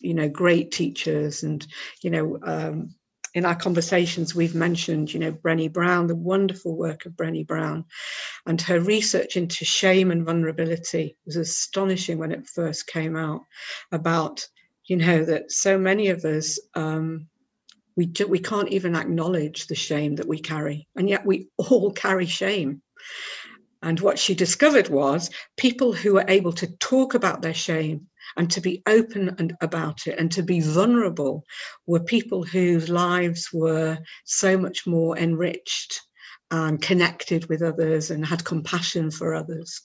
you know great teachers and you know um, in our conversations we've mentioned you know Brené Brown the wonderful work of Brené Brown. And her research into shame and vulnerability was astonishing when it first came out about you know that so many of us um, we do, we can't even acknowledge the shame that we carry. And yet we all carry shame. And what she discovered was people who were able to talk about their shame and to be open and about it and to be vulnerable were people whose lives were so much more enriched and connected with others and had compassion for others.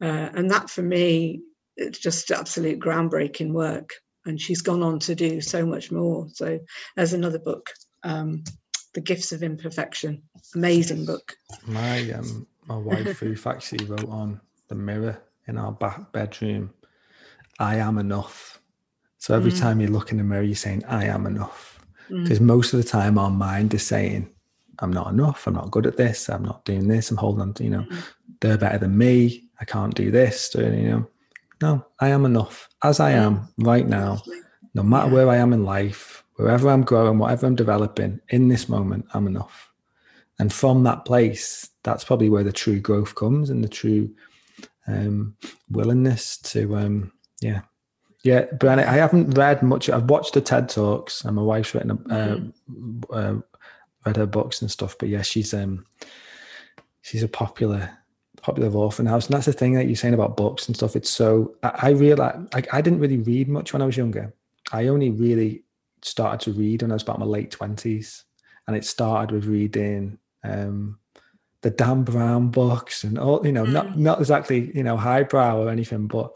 Uh, and that for me, it's just absolute groundbreaking work. And she's gone on to do so much more. So there's another book, um, The Gifts of Imperfection. Amazing book. My um, my wife, who actually wrote on the mirror in our back bedroom I am enough. So every mm. time you look in the mirror, you're saying, I am enough. Because mm. most of the time, our mind is saying, I'm not enough. I'm not good at this. I'm not doing this. I'm holding on to, you know, mm. they're better than me. I can't do this. Do, you know, no, I am enough as I am right now. No matter yeah. where I am in life, wherever I'm growing, whatever I'm developing, in this moment, I'm enough. And from that place, that's probably where the true growth comes and the true um, willingness to um, yeah. Yeah, but I haven't read much. I've watched the TED Talks, and my wife's written, uh, mm-hmm. uh, read her books and stuff. But yeah, she's um, she's a popular, popular orphan house, and that's the thing that you're saying about books and stuff. It's so I, I realize like I didn't really read much when I was younger. I only really started to read when I was about my late twenties, and it started with reading um, the Dan Brown books and all. You know, mm. not not exactly you know highbrow or anything, but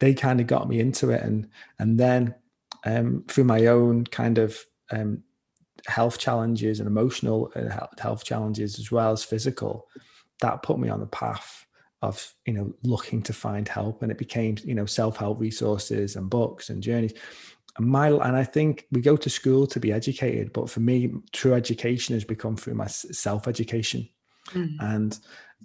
they kind of got me into it and and then um, through my own kind of um, health challenges and emotional uh, health challenges as well as physical that put me on the path of you know looking to find help and it became you know self-help resources and books and journeys. And my and i think we go to school to be educated but for me true education has become through my self-education mm. and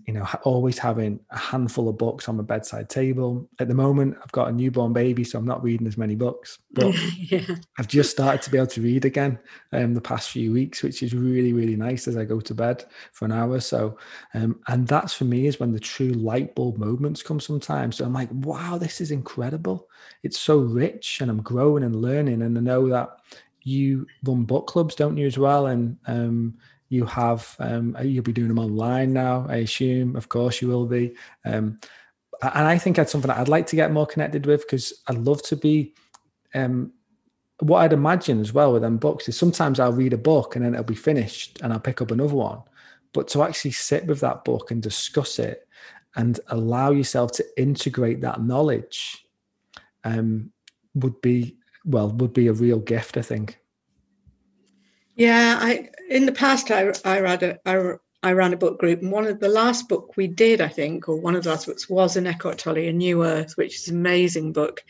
you know, always having a handful of books on my bedside table. At the moment, I've got a newborn baby, so I'm not reading as many books. But yeah. I've just started to be able to read again um, the past few weeks, which is really, really nice as I go to bed for an hour or so. Um, and that's for me is when the true light bulb moments come sometimes. So I'm like, wow, this is incredible. It's so rich, and I'm growing and learning. And I know that you run book clubs, don't you, as well? And um, you have um, uh, you'll be doing them online now i assume. Of course you will be. Um, and i think that's something that i'd like to get more connected with because i'd love to be um, what i'd imagine as well with them books is sometimes i'll read a book and then it'll be finished and i'll pick up another one. But to actually sit with that book and discuss it and allow yourself to integrate that knowledge um, would be well would be a real gift i think. Yeah, I in the past I I ran a I, I ran a book group, and one of the last book we did, I think, or one of the last books was an Eckhart Tolle, A New Earth, which is an amazing book,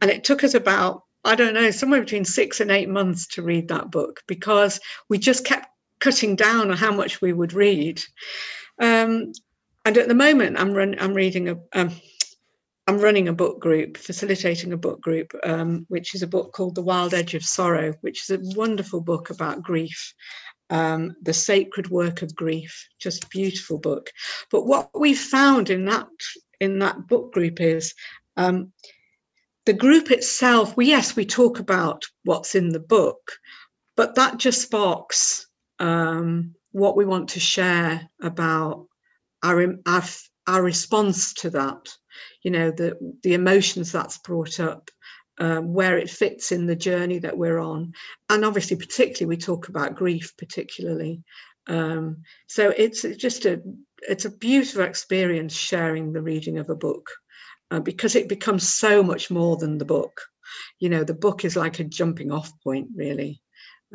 and it took us about I don't know somewhere between six and eight months to read that book because we just kept cutting down on how much we would read. Um, and at the moment, I'm run, I'm reading a um, I'm running a book group, facilitating a book group, um, which is a book called The Wild Edge of Sorrow, which is a wonderful book about grief. Um, The Sacred Work of Grief, just beautiful book. But what we found in that in that book group is um, the group itself. We yes, we talk about what's in the book, but that just sparks um, what we want to share about our, our our response to that. You know, the the emotions that's brought up um, where it fits in the journey that we're on. And obviously, particularly, we talk about grief, particularly. Um, so it's just a it's a beautiful experience sharing the reading of a book uh, because it becomes so much more than the book. You know, the book is like a jumping off point, really,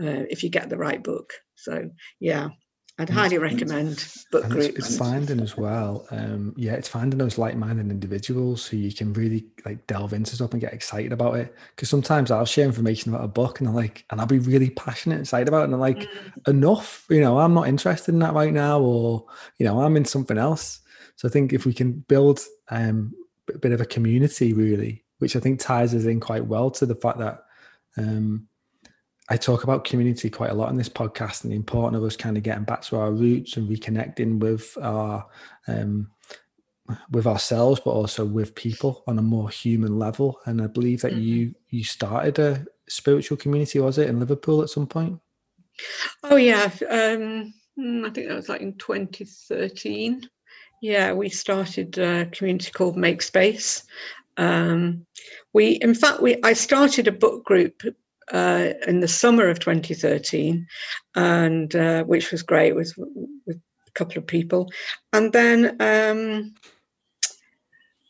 uh, if you get the right book. So yeah, I'd highly recommend book groups. It's, it's, finding as well. Um, yeah, it's finding those like-minded individuals who you can really like delve into stuff and get excited about it. Because sometimes I'll share information about a book and I'm like, and I'll be really passionate and excited about it. And I'm like, mm. enough, you know, I'm not interested in that right now, or you know, I'm in something else. So I think if we can build um, a bit of a community, really, which I think ties us in quite well to the fact that um, I talk about community quite a lot in this podcast and the importance of us kind of getting back to our roots and reconnecting with our um, with ourselves, but also with people on a more human level. And I believe that mm-hmm. you you started a spiritual community, was it, in Liverpool at some point? Oh yeah, um, hmm, I think that was like in 2013. Yeah, we started a community called Make Space. Um, we, in fact, we I started a book group uh, in the summer of 2013, and uh, which was great with with a couple of people, and then um,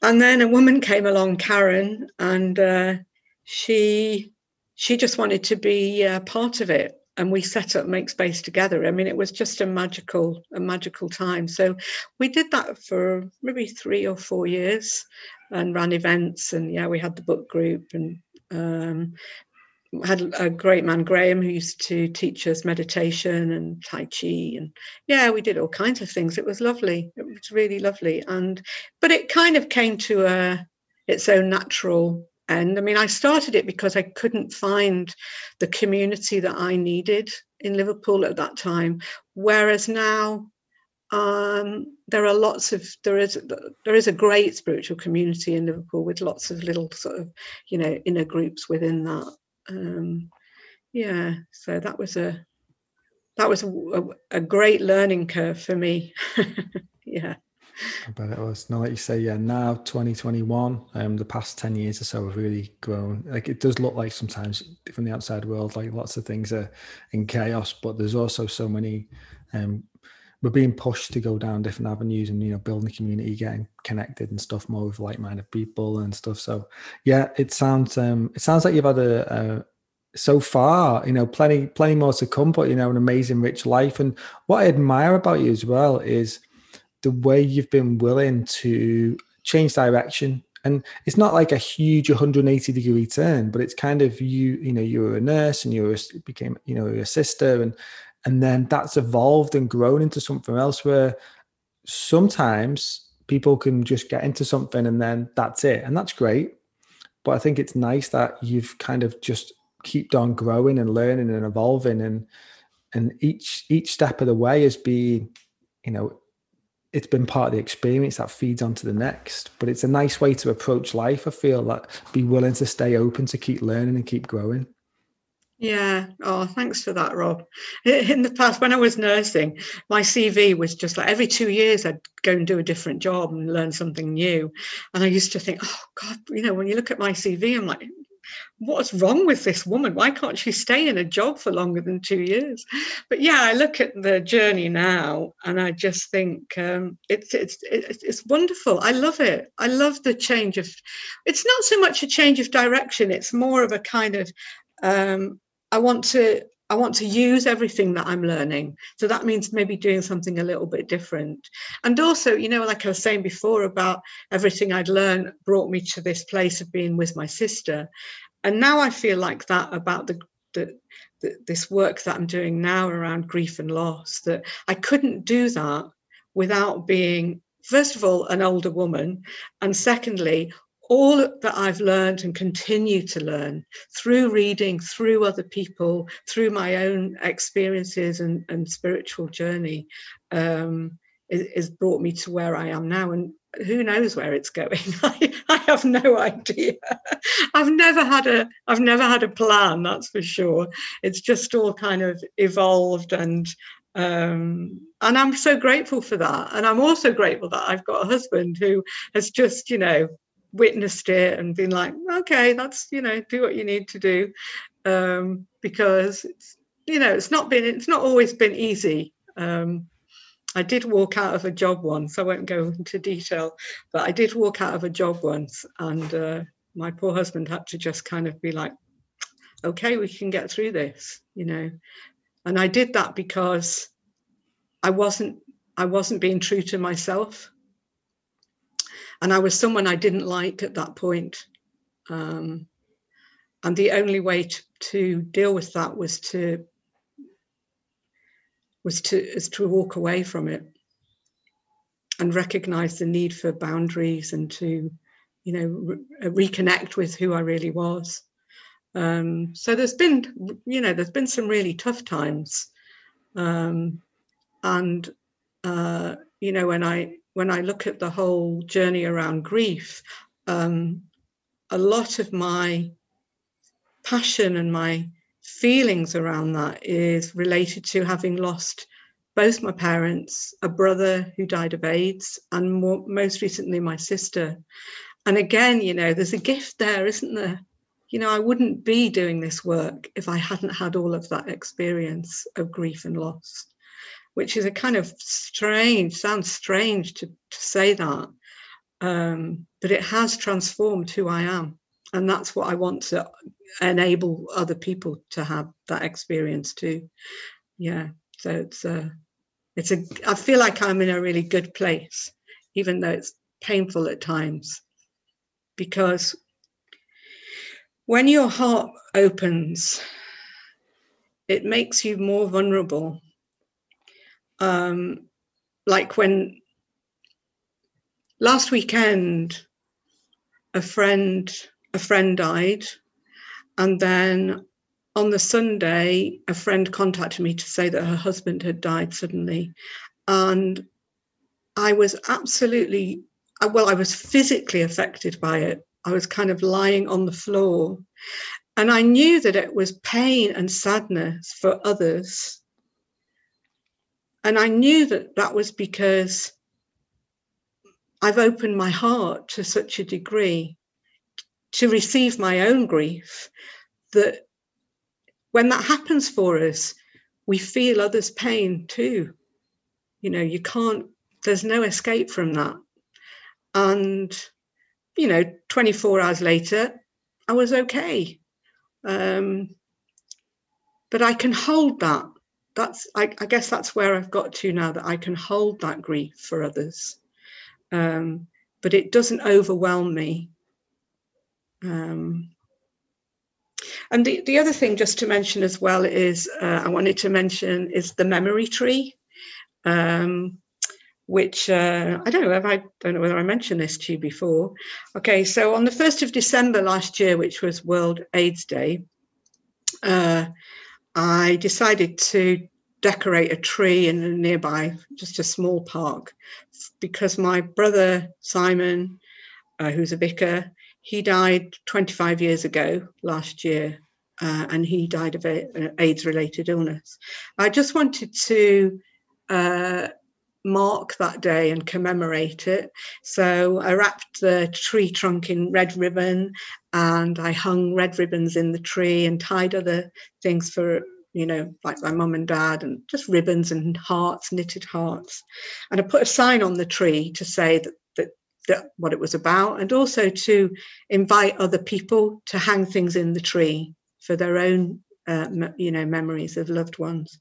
and then a woman came along, Karen, and uh, she she just wanted to be uh, part of it, and we set up Make Space together. I mean, it was just a magical a magical time. So we did that for maybe three or four years, and ran events, and yeah, we had the book group and um, had a great man graham who used to teach us meditation and tai chi and yeah we did all kinds of things. It was lovely. It was really lovely. And but it kind of came to a its own natural end. I mean i started it because i couldn't find the community that i needed in liverpool at that time. Whereas now um, there are lots of there is there is a great spiritual community in Liverpool with lots of little sort of you know inner groups within that um, yeah, so that was a that was a, a great learning curve for me. yeah. I bet it was. No, like you say, yeah. Now, 2021, um, the past 10 years or so have really grown. Like it does look like sometimes from the outside world, like lots of things are in chaos, but there's also so many. Um, we're being pushed to go down different avenues and you know building a community, getting connected and stuff more with like-minded people and stuff. So yeah, it sounds um, it sounds like you've had a, a so far, you know, plenty, plenty more to come, but you know, an amazing, rich life. And what I admire about you as well is the way you've been willing to change direction. And it's not like a huge 180 degree turn, but it's kind of you, you know, you were a nurse and you were became, you know, a sister, and and then that's evolved and grown into something else where sometimes people can just get into something and then that's it, and that's great. But I think it's nice that you've kind of just kept on growing and learning and evolving. And and each each step of the way has been you know it's been part of the experience that feeds onto the next. But it's a nice way to approach life i feel that be willing to stay open to keep learning and keep growing yeah. Oh, thanks for that, Rob. In the past, when I was nursing, my CV was just like every two years I'd go and do a different job and learn something new. And I used to think, oh, God, you know, when you look at my CV, I'm like, what's wrong with this woman? Why can't she stay in a job for longer than two years? But yeah, I look at the journey now, and I just think um, it's it's it's wonderful. I love it. I love the change of. It's not so much a change of direction. It's more of a kind of. Um, I want to I want to use everything that I'm learning. So that means maybe doing something a little bit different. And also, you know, like I was saying before about everything I'd learned brought me to this place of being with my sister. And now I feel like that about the, the, the this work that I'm doing now around grief and loss, that I couldn't do that without being, first of all, an older woman, and secondly, all that I've learned and continue to learn through reading, through other people, through my own experiences and, and spiritual journey, um, brought me to where I am now. And who knows where it's going? I, I have no idea. I've never had a I've never had a plan. That's for sure. It's just all kind of evolved and um, and I'm so grateful for that. And I'm also grateful that I've got a husband who has just, you know, witnessed it and been like, okay, that's, you know, do what you need to do. Um, because it's, you know, it's not been, it's not always been easy. Um, I did walk out of a job once. I won't go into detail, but I did walk out of a job once, and uh, my poor husband had to just kind of be like, "Okay, we can get through this," you know. And I did that because I wasn't I wasn't being true to myself. And I was someone I didn't like at that point. Um, and the only way to, to deal with that was to was to is to walk away from it and recognize the need for boundaries and to you know re- reconnect with who I really was. Um, so there's been, you know, there's been some really tough times, um, and uh, you know, when I when I look at the whole journey around grief, um, a lot of my passion and my feelings around that is related to having lost both my parents, a brother who died of AIDS, and more, most recently my sister. And again, you know, there's a gift there, isn't there? you know, I wouldn't be doing this work if I hadn't had all of that experience of grief and loss, which is a kind of strange, sounds strange to, to say that, um, but it has transformed who I am. And that's what I want to enable other people to have that experience too. Yeah. So it's a, it's a, I feel like I'm in a really good place, even though it's painful at times, because when your heart opens, it makes you more vulnerable. Um, like when last weekend, a friend a friend died, and then on the Sunday, a friend contacted me to say that her husband had died suddenly, and I was absolutely well. I was physically affected by it I was kind of lying on the floor. And I knew that it was pain and sadness for others. And I knew that that was because I've opened my heart to such a degree to receive my own grief that when that happens for us, we feel others' pain too. You know, you can't, there's no escape from that. And you know, 24 hours later, I was okay. Um, but I can hold that. That's, I, I, guess that's where I've got to now that I can hold that grief for others. Um, but it doesn't overwhelm me. Um, and the, the other thing just to mention as well is uh, I wanted to mention is the memory tree. Um, which uh, I don't know if I don't know whether I mentioned this to you before. Okay, so on the first of December last year, which was World AIDS Day, uh, I decided to decorate a tree in a nearby, just a small park, because my brother Simon, uh, who's a vicar, he died 25 years ago last year. Uh, and he died of an AIDS related illness. I just wanted to uh, mark that day and commemorate it. So I wrapped the tree trunk in red ribbon and I hung red ribbons in the tree and tied other things for, you know, like my mum and dad and just ribbons and hearts, knitted hearts. And I put a sign on the tree to say that, that, that what it was about and also to invite other people to hang things in the tree for their own, uh, you know, memories of loved ones.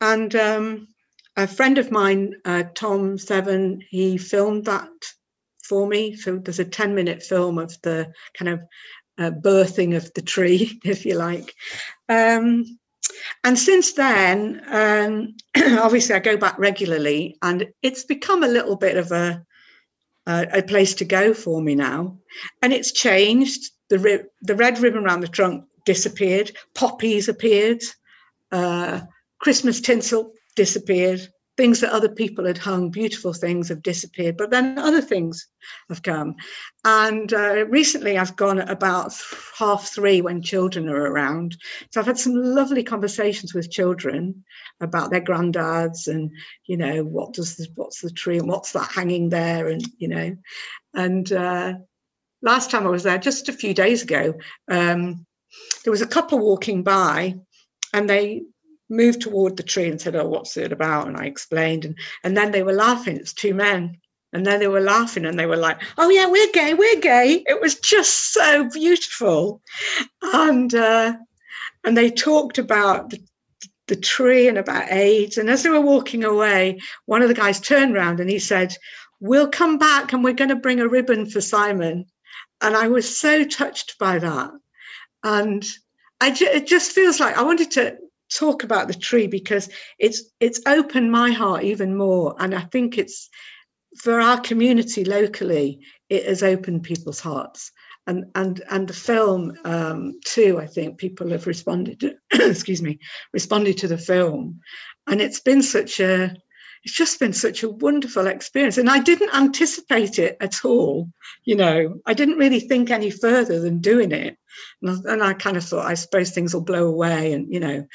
And um, a friend of mine, uh, Tom Seven, he filmed that for me. So there's a 10 minute film of the kind of uh, birthing of the tree, if you like. Um, and since then, um, obviously, I go back regularly, and it's become a little bit of a uh, a place to go for me now. And it's changed. The, ri- the red ribbon around the trunk disappeared, poppies appeared, uh, Christmas tinsel disappeared, things that other people had hung, beautiful things have disappeared, but then other things have come. And uh, recently I've gone at about half three when children are around. So I've had some lovely conversations with children about their granddads and, you know, what does what's the tree and what's that hanging there? And, you know, and uh, last time I was there, just a few days ago, um, there was a couple walking by and they moved toward the tree and said, Oh, what's it about? And I explained. And, and then they were laughing. It's two men. And then they were laughing and they were like, Oh, yeah, we're gay, we're gay. It was just so beautiful. And, uh, and they talked about the, the tree and about AIDS. And as they were walking away, one of the guys turned around and he said, We'll come back and we're going to bring a ribbon for Simon. And I was so touched by that. And I, it just feels like I wanted to talk about the tree because it's it's opened my heart even more. And i think it's for our community locally it has opened people's hearts. And and and the film um, too i think people have responded excuse me responded to the film. And it's been such a it's just been such a wonderful experience. And i didn't anticipate it at all you know. I didn't really think any further than doing it. And I, and I kind of thought i suppose things will blow away and you know.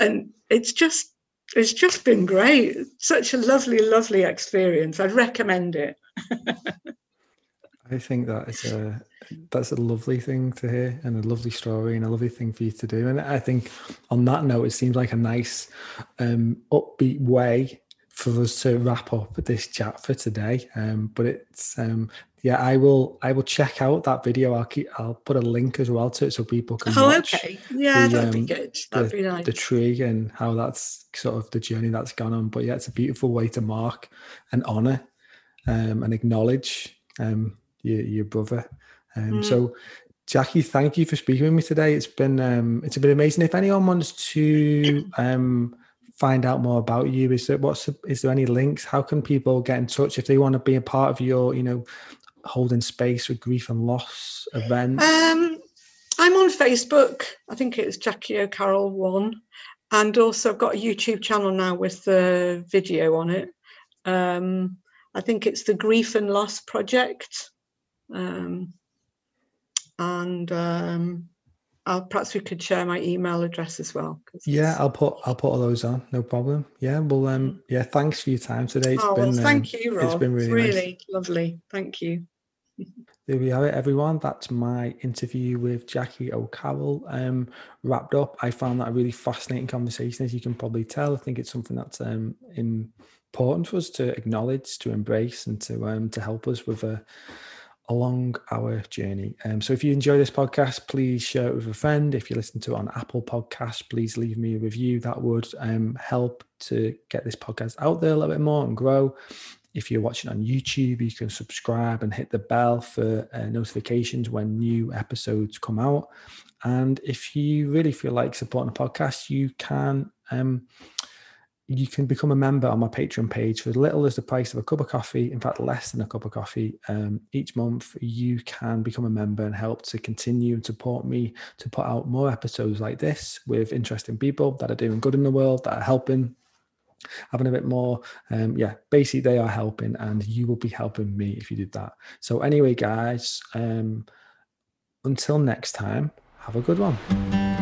And it's just it's just been great. Such a lovely lovely experience. I'd recommend it. I think that is a that's a lovely thing to hear and a lovely story and a lovely thing for you to do. And i think on that note it seems like a nice um upbeat way for us to wrap up this chat for today. Um, but it's um, yeah, I will I will check out that video. I'll keep I'll put a link as well to it so people can. Oh, watch okay. Yeah, the, that'd um, be good. That'd the, be nice. The tree and how that's sort of the journey that's gone on. But yeah, it's a beautiful way to mark and honor um, and acknowledge um, your your brother. Um, mm. So Jackie, thank you for speaking with me today. It's been um, it's been amazing. If anyone wants to um, find out more about you? Is there what's is there any links? How can people get in touch if they want to be a part of your, you know, holding space with grief and loss events? Um, I'm on Facebook. I think it's Jackie O'Carroll one, and also I've got a YouTube channel now with the video on it. Um, I think it's the Grief and Loss Project, um, and um, I'll perhaps we could share my email address as well. Yeah, I'll put I'll put all those on. No problem. Yeah, well, um, yeah, thanks for your time today. It's oh, been, well, thank um, you, Rob. It's been really, really nice. lovely. Thank you. There we have it, everyone. That's my interview with Jackie O'Carroll um, wrapped up. I found that a really fascinating conversation, as you can probably tell. I think it's something that's um, important for us to acknowledge, to embrace, and to um, to help us with a along our journey. Um, so if you enjoy this podcast, please share it with a friend. If you listen to it on Apple Podcasts, please leave me a review. That would um, help to get this podcast out there a little bit more and grow. If you're watching on YouTube, you can subscribe and hit the bell for uh, notifications when new episodes come out. And if you really feel like supporting the podcast, you can um, you can become a member on my Patreon page for as little as the price of a cup of coffee. In fact, less than a cup of coffee um, each month. You can become a member and help to continue and support me to put out more episodes like this with interesting people that are doing good in the world, that are helping, having a bit more. Um, yeah, basically, they are helping, and you will be helping me if you did that. So, anyway, guys, um, until next time, have a good one.